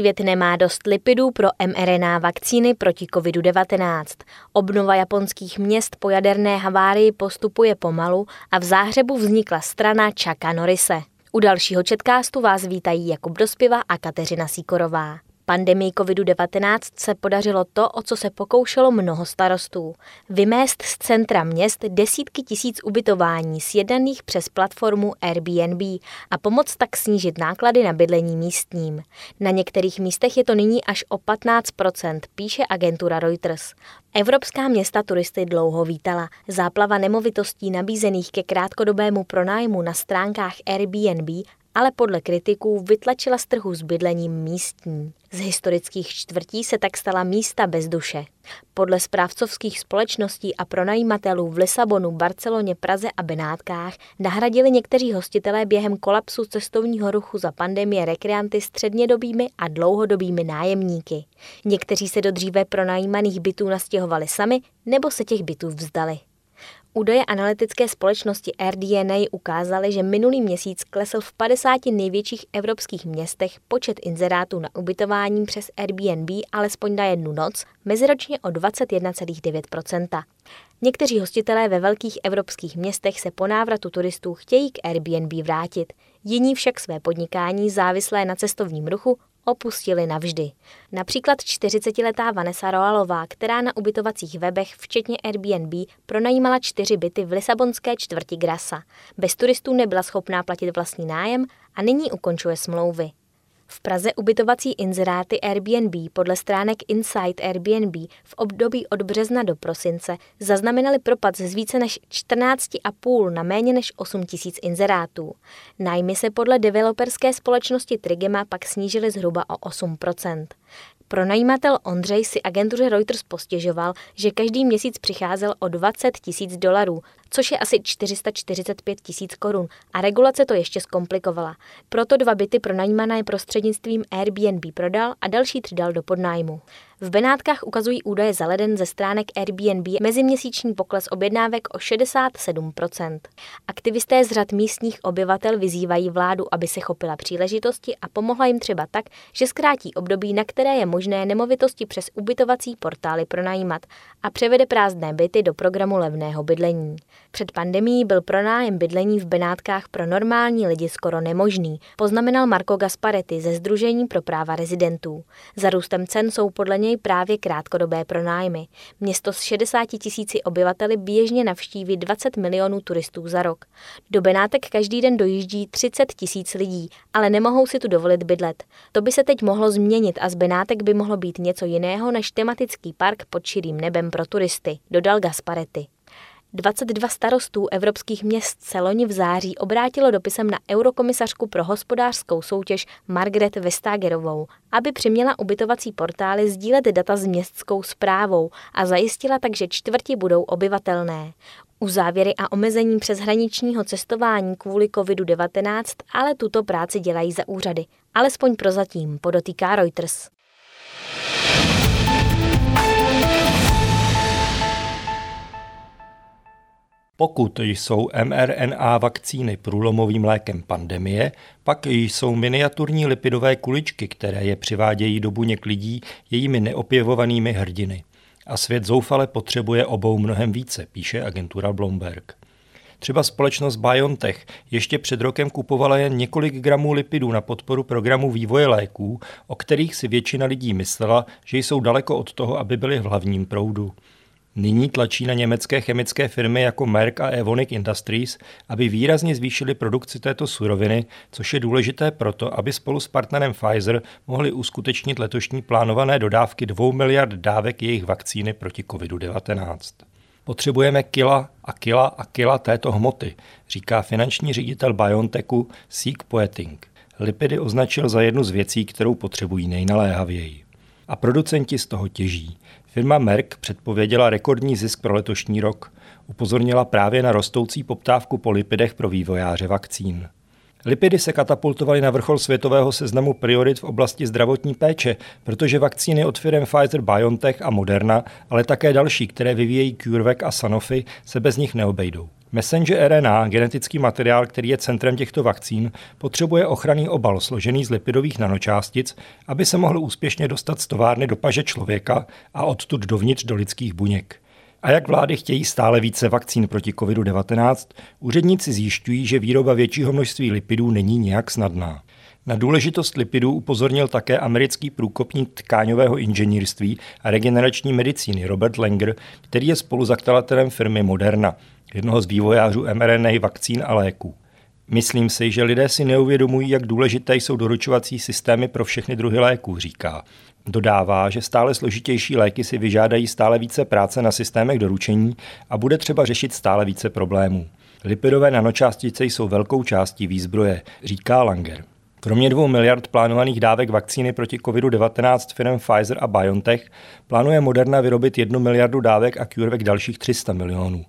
Svět nemá dost lipidů pro mRNA vakcíny proti COVID-19. Obnova japonských měst po jaderné havárii postupuje pomalu a v Záhřebu vznikla strana Čaka Norise. U dalšího četkástu vás vítají Jakub Dospiva a Kateřina Síkorová. Pandemii COVID-19 se podařilo to, o co se pokoušelo mnoho starostů. Vymést z centra měst desítky tisíc ubytování sjednaných přes platformu Airbnb a pomoct tak snížit náklady na bydlení místním. Na některých místech je to nyní až o 15%, píše agentura Reuters. Evropská města turisty dlouho vítala. Záplava nemovitostí nabízených ke krátkodobému pronájmu na stránkách Airbnb ale podle kritiků vytlačila z trhu s bydlením místní. Z historických čtvrtí se tak stala místa bez duše. Podle správcovských společností a pronajímatelů v Lisabonu, Barceloně, Praze a Benátkách nahradili někteří hostitelé během kolapsu cestovního ruchu za pandemie rekreanty střednědobými a dlouhodobými nájemníky. Někteří se do dříve pronajímaných bytů nastěhovali sami nebo se těch bytů vzdali. Údaje analytické společnosti RDNA ukázaly, že minulý měsíc klesl v 50 největších evropských městech počet inzerátů na ubytování přes Airbnb alespoň na jednu noc, meziročně o 21,9% Někteří hostitelé ve velkých evropských městech se po návratu turistů chtějí k Airbnb vrátit, jiní však své podnikání závislé na cestovním ruchu opustili navždy. Například 40-letá Vanessa Roalová, která na ubytovacích webech, včetně Airbnb, pronajímala čtyři byty v lisabonské čtvrti Grasa. Bez turistů nebyla schopná platit vlastní nájem a nyní ukončuje smlouvy. V Praze ubytovací inzeráty Airbnb podle stránek Inside Airbnb v období od března do prosince zaznamenaly propad z více než 14,5 na méně než 8 tisíc inzerátů. Nájmy se podle developerské společnosti Trigema pak snížily zhruba o 8% Pronajímatel Ondřej si agentuře Reuters postěžoval, že každý měsíc přicházel o 20 tisíc dolarů, což je asi 445 tisíc korun a regulace to ještě zkomplikovala. Proto dva byty pronajímané prostřednictvím Airbnb prodal a další tři dal do podnájmu. V Benátkách ukazují údaje za leden ze stránek Airbnb meziměsíční pokles objednávek o 67%. Aktivisté z řad místních obyvatel vyzývají vládu, aby se chopila příležitosti a pomohla jim třeba tak, že zkrátí období, na které je možné nemovitosti přes ubytovací portály pronajímat a převede prázdné byty do programu levného bydlení. Před pandemí byl pronájem bydlení v Benátkách pro normální lidi skoro nemožný, poznamenal Marco Gasparetti ze Združení pro práva rezidentů. Za růstem cen jsou podle něj právě krátkodobé pronájmy. Město s 60 tisíci obyvateli běžně navštíví 20 milionů turistů za rok. Do Benátek každý den dojíždí 30 tisíc lidí, ale nemohou si tu dovolit bydlet. To by se teď mohlo změnit a z Benátek by mohlo být něco jiného než tematický park pod širým nebem pro turisty, dodal Gasparetti. 22 starostů evropských měst se loni v září obrátilo dopisem na eurokomisařku pro hospodářskou soutěž Margaret Vestagerovou, aby přiměla ubytovací portály sdílet data s městskou zprávou a zajistila tak, že čtvrti budou obyvatelné. U závěry a omezení přeshraničního cestování kvůli COVID-19 ale tuto práci dělají za úřady. Alespoň prozatím, podotýká Reuters. Pokud jsou mRNA vakcíny průlomovým lékem pandemie, pak jsou miniaturní lipidové kuličky, které je přivádějí do buněk lidí jejími neopěvovanými hrdiny. A svět zoufale potřebuje obou mnohem více, píše agentura Bloomberg. Třeba společnost BioNTech ještě před rokem kupovala jen několik gramů lipidů na podporu programu vývoje léků, o kterých si většina lidí myslela, že jsou daleko od toho, aby byly v hlavním proudu. Nyní tlačí na německé chemické firmy jako Merck a Evonik Industries, aby výrazně zvýšili produkci této suroviny, což je důležité proto, aby spolu s partnerem Pfizer mohli uskutečnit letošní plánované dodávky 2 miliard dávek jejich vakcíny proti COVID-19. Potřebujeme kila a kila a kila této hmoty, říká finanční ředitel BioNTechu Seek Poeting. Lipidy označil za jednu z věcí, kterou potřebují nejnaléhavěji. A producenti z toho těží. Firma Merck předpověděla rekordní zisk pro letošní rok. Upozornila právě na rostoucí poptávku po lipidech pro vývojáře vakcín. Lipidy se katapultovaly na vrchol světového seznamu priorit v oblasti zdravotní péče, protože vakcíny od firm Pfizer BioNTech a Moderna, ale také další, které vyvíjejí CureVac a Sanofi, se bez nich neobejdou. Messenger RNA, genetický materiál, který je centrem těchto vakcín, potřebuje ochranný obal složený z lipidových nanočástic, aby se mohl úspěšně dostat z továrny do paže člověka a odtud dovnitř do lidských buněk. A jak vlády chtějí stále více vakcín proti COVID-19, úředníci zjišťují, že výroba většího množství lipidů není nějak snadná. Na důležitost lipidů upozornil také americký průkopník tkáňového inženýrství a regenerační medicíny Robert Langer, který je spoluzakladatelem firmy Moderna, jednoho z vývojářů mRNA vakcín a léků. Myslím si, že lidé si neuvědomují, jak důležité jsou doručovací systémy pro všechny druhy léků, říká. Dodává, že stále složitější léky si vyžádají stále více práce na systémech doručení a bude třeba řešit stále více problémů. Lipidové nanočástice jsou velkou částí výzbroje, říká Langer. Kromě dvou miliard plánovaných dávek vakcíny proti COVID-19 firm Pfizer a BioNTech plánuje Moderna vyrobit jednu miliardu dávek a CureVac dalších 300 milionů.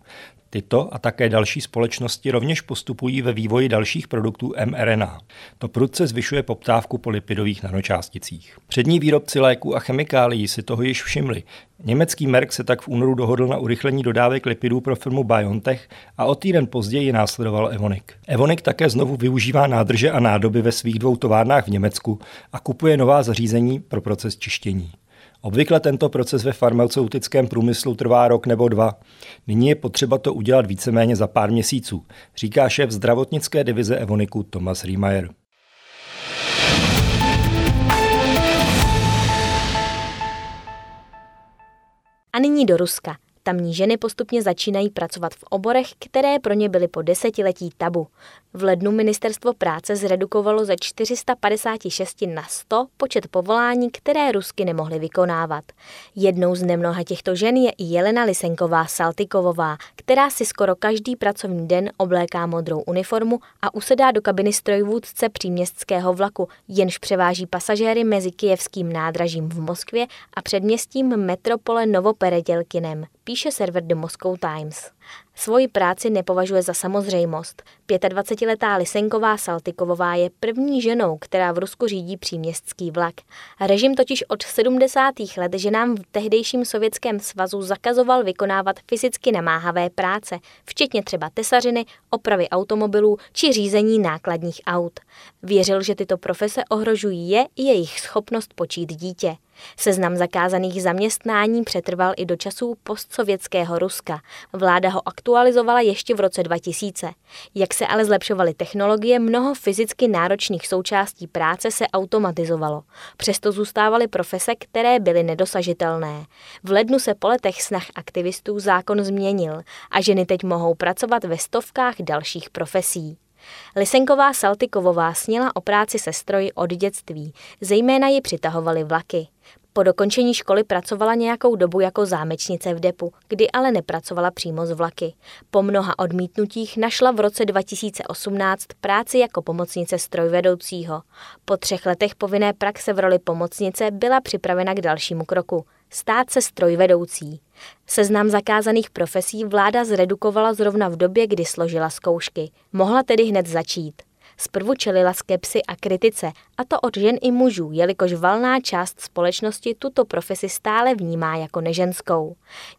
Tyto a také další společnosti rovněž postupují ve vývoji dalších produktů mRNA. To prudce zvyšuje poptávku po lipidových nanočásticích. Přední výrobci léků a chemikálií si toho již všimli. Německý Merck se tak v únoru dohodl na urychlení dodávek lipidů pro firmu BioNTech a o týden později následoval Evonik. Evonik také znovu využívá nádrže a nádoby ve svých dvou továrnách v Německu a kupuje nová zařízení pro proces čištění. Obvykle tento proces ve farmaceutickém průmyslu trvá rok nebo dva. Nyní je potřeba to udělat víceméně za pár měsíců, říká šéf zdravotnické divize Evoniku Thomas Riemeyer. A nyní do Ruska. Tamní ženy postupně začínají pracovat v oborech, které pro ně byly po desetiletí tabu. V lednu ministerstvo práce zredukovalo ze 456 na 100 počet povolání, které Rusky nemohly vykonávat. Jednou z nemnoha těchto žen je i Jelena Lisenková Saltikovová, která si skoro každý pracovní den obléká modrou uniformu a usedá do kabiny strojvůdce příměstského vlaku, jenž převáží pasažéry mezi kijevským nádražím v Moskvě a předměstím metropole Novoperedělkinem, píše server The Moscow Times. Svoji práci nepovažuje za samozřejmost. 25-letá Lisenková Saltikovová je první ženou, která v Rusku řídí příměstský vlak. Režim totiž od 70. let ženám v tehdejším sovětském svazu zakazoval vykonávat fyzicky namáhavé práce, včetně třeba tesařiny, opravy automobilů či řízení nákladních aut. Věřil, že tyto profese ohrožují je i jejich schopnost počít dítě. Seznam zakázaných zaměstnání přetrval i do časů postsovětského Ruska. Vláda ho aktualizovala ještě v roce 2000. Jak se ale zlepšovaly technologie, mnoho fyzicky náročných součástí práce se automatizovalo. Přesto zůstávaly profese, které byly nedosažitelné. V lednu se po letech snah aktivistů zákon změnil a ženy teď mohou pracovat ve stovkách dalších profesí. Lisenková Saltikovová sněla o práci se stroji od dětství, zejména ji přitahovaly vlaky. Po dokončení školy pracovala nějakou dobu jako zámečnice v depu, kdy ale nepracovala přímo z vlaky. Po mnoha odmítnutích našla v roce 2018 práci jako pomocnice strojvedoucího. Po třech letech povinné praxe v roli pomocnice byla připravena k dalšímu kroku – stát se strojvedoucí. Seznam zakázaných profesí vláda zredukovala zrovna v době, kdy složila zkoušky. Mohla tedy hned začít. Zprvu čelila skepsi a kritice, a to od žen i mužů, jelikož valná část společnosti tuto profesi stále vnímá jako neženskou.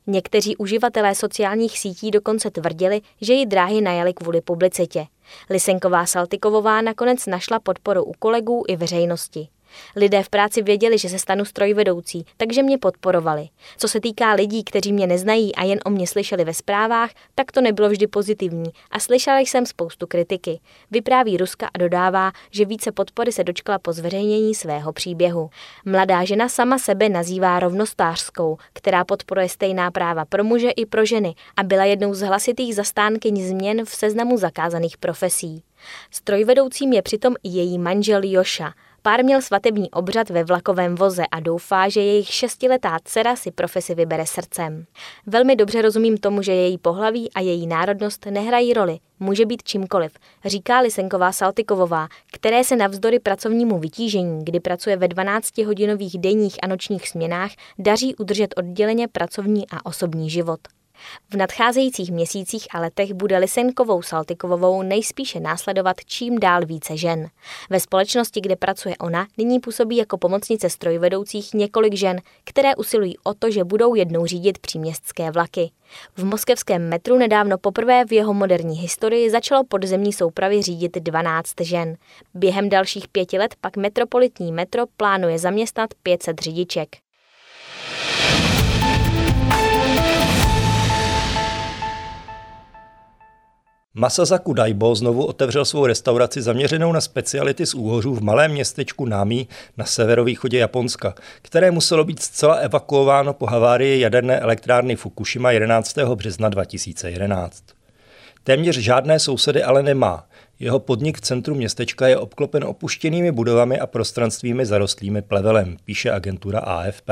Někteří uživatelé sociálních sítí dokonce tvrdili, že ji dráhy najali kvůli publicitě. Lisenková Saltikovová nakonec našla podporu u kolegů i veřejnosti. Lidé v práci věděli, že se stanu strojvedoucí, takže mě podporovali. Co se týká lidí, kteří mě neznají a jen o mě slyšeli ve zprávách, tak to nebylo vždy pozitivní a slyšela jsem spoustu kritiky. Vypráví Ruska a dodává, že více podpory se dočkala po zveřejnění svého příběhu. Mladá žena sama sebe nazývá rovnostářskou, která podporuje stejná práva pro muže i pro ženy a byla jednou z hlasitých zastánkyň změn v seznamu zakázaných profesí. Strojvedoucím je přitom i její manžel Joša. Pár měl svatební obřad ve vlakovém voze a doufá, že jejich šestiletá dcera si profesi vybere srdcem. Velmi dobře rozumím tomu, že její pohlaví a její národnost nehrají roli. Může být čímkoliv, říká Lisenková Saltikovová, které se navzdory pracovnímu vytížení, kdy pracuje ve 12-hodinových denních a nočních směnách, daří udržet odděleně pracovní a osobní život. V nadcházejících měsících a letech bude Lisenkovou Saltikovovou nejspíše následovat čím dál více žen. Ve společnosti, kde pracuje ona, nyní působí jako pomocnice strojvedoucích několik žen, které usilují o to, že budou jednou řídit příměstské vlaky. V moskevském metru nedávno poprvé v jeho moderní historii začalo podzemní soupravy řídit 12 žen. Během dalších pěti let pak metropolitní metro plánuje zaměstnat 500 řidiček. Masazaku Daibo znovu otevřel svou restauraci zaměřenou na speciality z úhořů v malém městečku Námí na severovýchodě Japonska, které muselo být zcela evakuováno po havárii jaderné elektrárny Fukushima 11. března 2011. Téměř žádné sousedy ale nemá. Jeho podnik v centru městečka je obklopen opuštěnými budovami a prostranstvími zarostlými plevelem, píše agentura AFP.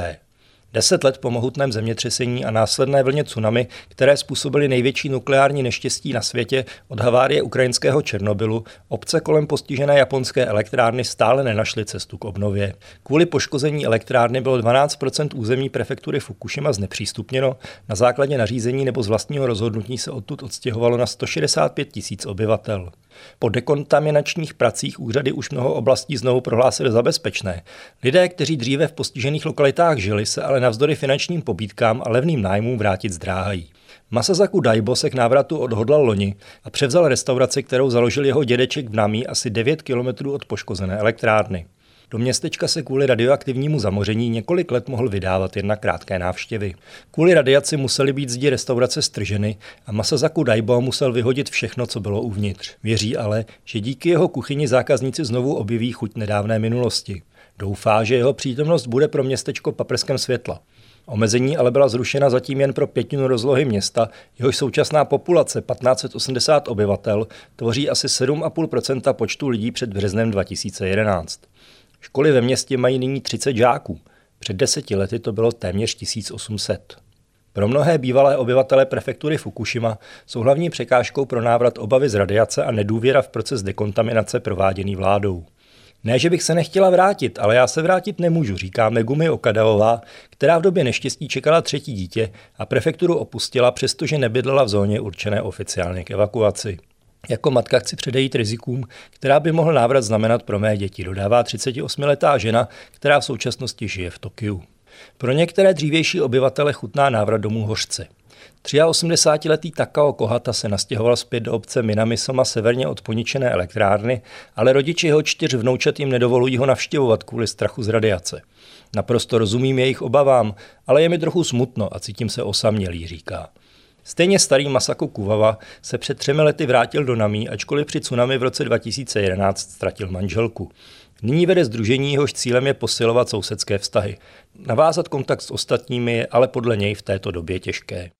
Deset let po mohutném zemětřesení a následné vlně tsunami, které způsobily největší nukleární neštěstí na světě od havárie ukrajinského Černobylu, obce kolem postižené japonské elektrárny stále nenašly cestu k obnově. Kvůli poškození elektrárny bylo 12% území prefektury Fukushima znepřístupněno, na základě nařízení nebo z vlastního rozhodnutí se odtud odstěhovalo na 165 tisíc obyvatel. Po dekontaminačních pracích úřady už mnoho oblastí znovu prohlásily za bezpečné. Lidé, kteří dříve v postižených lokalitách žili, se ale navzdory finančním pobídkám a levným nájmům vrátit zdráhají. Masazaku Daibo se k návratu odhodlal loni a převzal restauraci, kterou založil jeho dědeček v Nami asi 9 kilometrů od poškozené elektrárny. Do městečka se kvůli radioaktivnímu zamoření několik let mohl vydávat jen na krátké návštěvy. Kvůli radiaci museli být zdi restaurace strženy a Masazaku Daibo musel vyhodit všechno, co bylo uvnitř. Věří ale, že díky jeho kuchyni zákazníci znovu objeví chuť nedávné minulosti. Doufá, že jeho přítomnost bude pro městečko paprskem světla. Omezení ale byla zrušena zatím jen pro pětinu rozlohy města, jehož současná populace 1580 obyvatel tvoří asi 7,5% počtu lidí před březnem 2011. Školy ve městě mají nyní 30 žáků. Před deseti lety to bylo téměř 1800. Pro mnohé bývalé obyvatele prefektury Fukushima jsou hlavní překážkou pro návrat obavy z radiace a nedůvěra v proces dekontaminace prováděný vládou. Ne, že bych se nechtěla vrátit, ale já se vrátit nemůžu, říká Megumi Okadaová, která v době neštěstí čekala třetí dítě a prefekturu opustila, přestože nebydlela v zóně určené oficiálně k evakuaci. Jako matka chci předejít rizikům, která by mohl návrat znamenat pro mé děti, dodává 38-letá žena, která v současnosti žije v Tokiu. Pro některé dřívější obyvatele chutná návrat domů hořce. 83-letý Takao Kohata se nastěhoval zpět do obce Minamisoma severně od poničené elektrárny, ale rodiči jeho čtyř vnoučat jim nedovolují ho navštěvovat kvůli strachu z radiace. Naprosto rozumím jejich obavám, ale je mi trochu smutno a cítím se osamělý, říká. Stejně starý Masako Kuvawa se před třemi lety vrátil do Namí, ačkoliv při tsunami v roce 2011 ztratil manželku. Nyní vede združení, jehož cílem je posilovat sousedské vztahy. Navázat kontakt s ostatními je ale podle něj v této době těžké.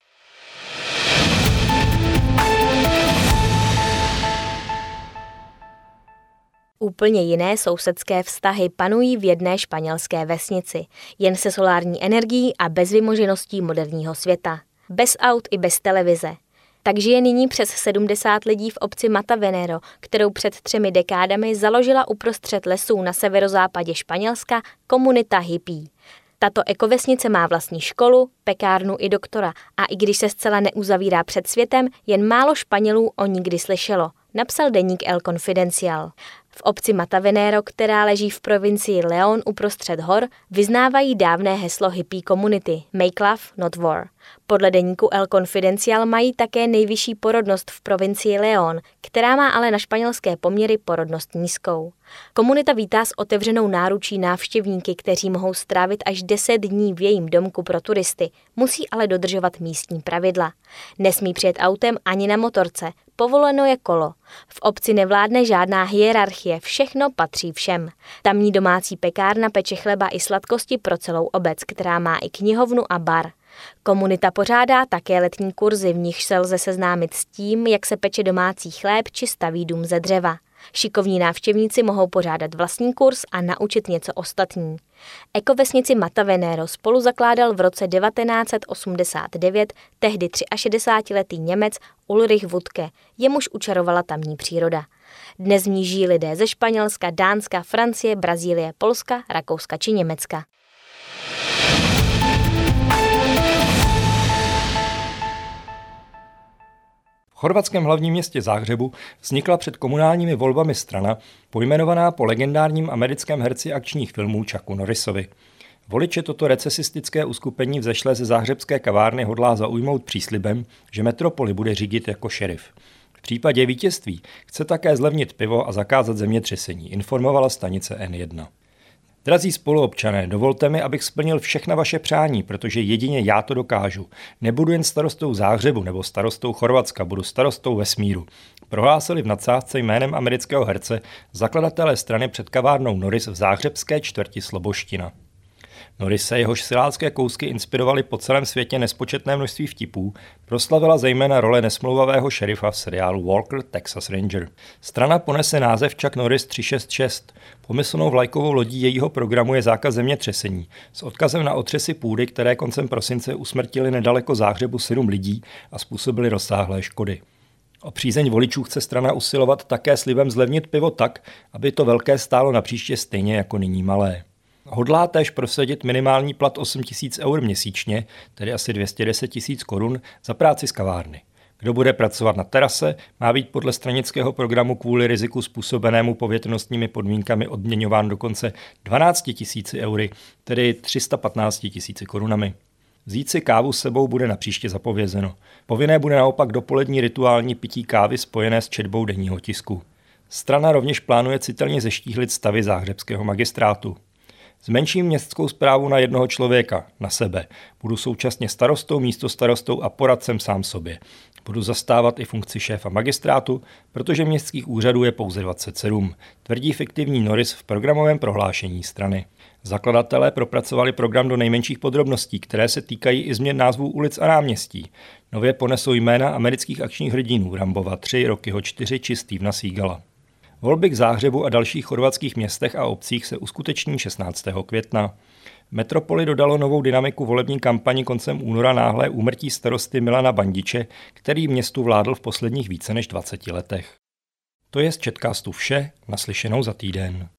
Úplně jiné sousedské vztahy panují v jedné španělské vesnici, jen se solární energií a bez vymožeností moderního světa bez aut i bez televize. Takže je nyní přes 70 lidí v obci Mata Venero, kterou před třemi dekádami založila uprostřed lesů na severozápadě Španělska komunita hippie. Tato ekovesnice má vlastní školu, pekárnu i doktora a i když se zcela neuzavírá před světem, jen málo Španělů o nikdy slyšelo, napsal deník El Confidencial. V obci Matavenero, která leží v provincii León uprostřed hor, vyznávají dávné heslo hippie komunity Make love, not war. Podle deníku El Confidencial mají také nejvyšší porodnost v provincii León, která má ale na španělské poměry porodnost nízkou. Komunita vítá s otevřenou náručí návštěvníky, kteří mohou strávit až 10 dní v jejím domku pro turisty, musí ale dodržovat místní pravidla. Nesmí přijet autem ani na motorce, povoleno je kolo. V obci nevládne žádná hierarchie, všechno patří všem. Tamní domácí pekárna peče chleba i sladkosti pro celou obec, která má i knihovnu a bar. Komunita pořádá také letní kurzy, v nich se lze seznámit s tím, jak se peče domácí chléb či staví dům ze dřeva. Šikovní návštěvníci mohou pořádat vlastní kurz a naučit něco ostatní. Ekovesnici Matavenero spolu zakládal v roce 1989 tehdy 63-letý Němec Ulrich Wutke, jemuž učarovala tamní příroda. Dnes v ní žijí lidé ze Španělska, Dánska, Francie, Brazílie, Polska, Rakouska či Německa. Chorvatském hlavním městě Záhřebu vznikla před komunálními volbami strana, pojmenovaná po legendárním americkém herci akčních filmů Chucku Norrisovi. Voliče toto recesistické uskupení vzešlé ze záhřebské kavárny hodlá zaujmout příslibem, že metropoli bude řídit jako šerif. V případě vítězství chce také zlevnit pivo a zakázat zemětřesení, informovala stanice N1. Drazí spoluobčané, dovolte mi, abych splnil všechna vaše přání, protože jedině já to dokážu. Nebudu jen starostou Záhřebu nebo starostou Chorvatska, budu starostou vesmíru. Prohlásili v nadsázce jménem amerického herce zakladatelé strany před kavárnou Norris v záhřebské čtvrti Sloboština. Norise, jehož silácké kousky inspirovaly po celém světě nespočetné množství vtipů, proslavila zejména role nesmlouvavého šerifa v seriálu Walker Texas Ranger. Strana ponese název Chuck Norris 366. Pomyslnou vlajkovou lodí jejího programu je zákaz zemětřesení s odkazem na otřesy půdy, které koncem prosince usmrtili nedaleko záhřebu 7 lidí a způsobili rozsáhlé škody. O přízeň voličů chce strana usilovat také slibem zlevnit pivo tak, aby to velké stálo na příště stejně jako nyní malé. Hodlá též prosadit minimální plat 8 000 eur měsíčně, tedy asi 210 tisíc korun, za práci z kavárny. Kdo bude pracovat na terase, má být podle stranického programu kvůli riziku způsobenému povětrnostními podmínkami odměňován dokonce 12 tisíci eury, tedy 315 tisíci korunami. Vzít si kávu s sebou bude na příště zapovězeno. Povinné bude naopak dopolední rituální pití kávy spojené s četbou denního tisku. Strana rovněž plánuje citelně zeštíhlit stavy záhřebského magistrátu. Zmenším městskou zprávu na jednoho člověka, na sebe. Budu současně starostou, místo starostou a poradcem sám sobě. Budu zastávat i funkci šéfa magistrátu, protože městských úřadů je pouze 27, tvrdí fiktivní Norris v programovém prohlášení strany. Zakladatelé propracovali program do nejmenších podrobností, které se týkají i změn názvů ulic a náměstí. Nově ponesou jména amerických akčních hrdinů Rambova 3, Rokyho 4 či Stevena Seagala. Volby k Záhřebu a dalších chorvatských městech a obcích se uskuteční 16. května. Metropoli dodalo novou dynamiku volební kampani koncem února náhle úmrtí starosty Milana Bandiče, který městu vládl v posledních více než 20 letech. To je z Četkástu vše, naslyšenou za týden.